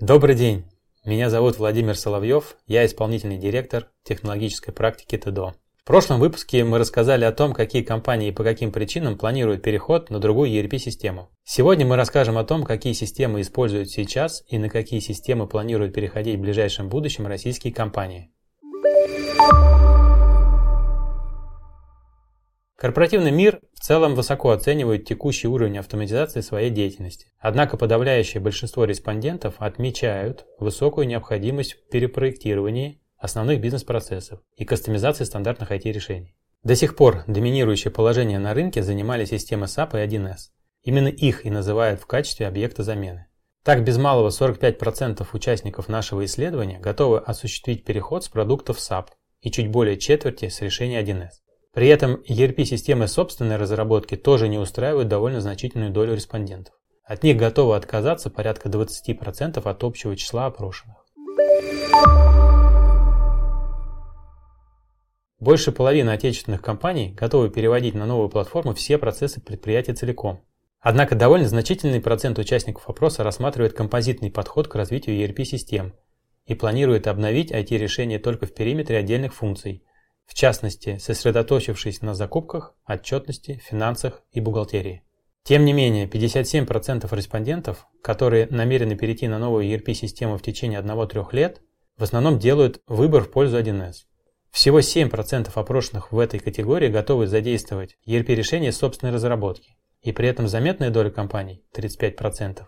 Добрый день! Меня зовут Владимир Соловьев, я исполнительный директор технологической практики ТДО. В прошлом выпуске мы рассказали о том, какие компании и по каким причинам планируют переход на другую ERP-систему. Сегодня мы расскажем о том, какие системы используют сейчас и на какие системы планируют переходить в ближайшем будущем российские компании. Корпоративный мир в целом высоко оценивает текущий уровень автоматизации своей деятельности. Однако подавляющее большинство респондентов отмечают высокую необходимость в перепроектировании основных бизнес-процессов и кастомизации стандартных IT-решений. До сих пор доминирующее положение на рынке занимали системы SAP и 1С. Именно их и называют в качестве объекта замены. Так, без малого 45% участников нашего исследования готовы осуществить переход с продуктов SAP и чуть более четверти с решения 1С. При этом ERP-системы собственной разработки тоже не устраивают довольно значительную долю респондентов. От них готовы отказаться порядка 20% от общего числа опрошенных. Больше половины отечественных компаний готовы переводить на новую платформу все процессы предприятия целиком. Однако довольно значительный процент участников опроса рассматривает композитный подход к развитию ERP-систем и планирует обновить IT-решения только в периметре отдельных функций – в частности, сосредоточившись на закупках, отчетности, финансах и бухгалтерии. Тем не менее, 57% респондентов, которые намерены перейти на новую ERP-систему в течение 1-3 лет, в основном делают выбор в пользу 1С. Всего 7% опрошенных в этой категории готовы задействовать ERP-решение собственной разработки, и при этом заметная доля компаний, 35%,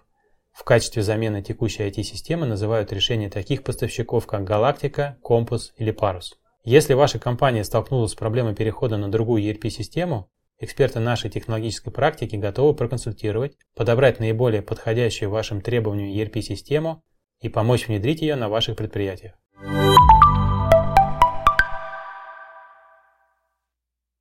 в качестве замены текущей IT-системы называют решения таких поставщиков, как Галактика, Компас или Парус. Если ваша компания столкнулась с проблемой перехода на другую ERP-систему, эксперты нашей технологической практики готовы проконсультировать, подобрать наиболее подходящую вашим требованиям ERP-систему и помочь внедрить ее на ваших предприятиях.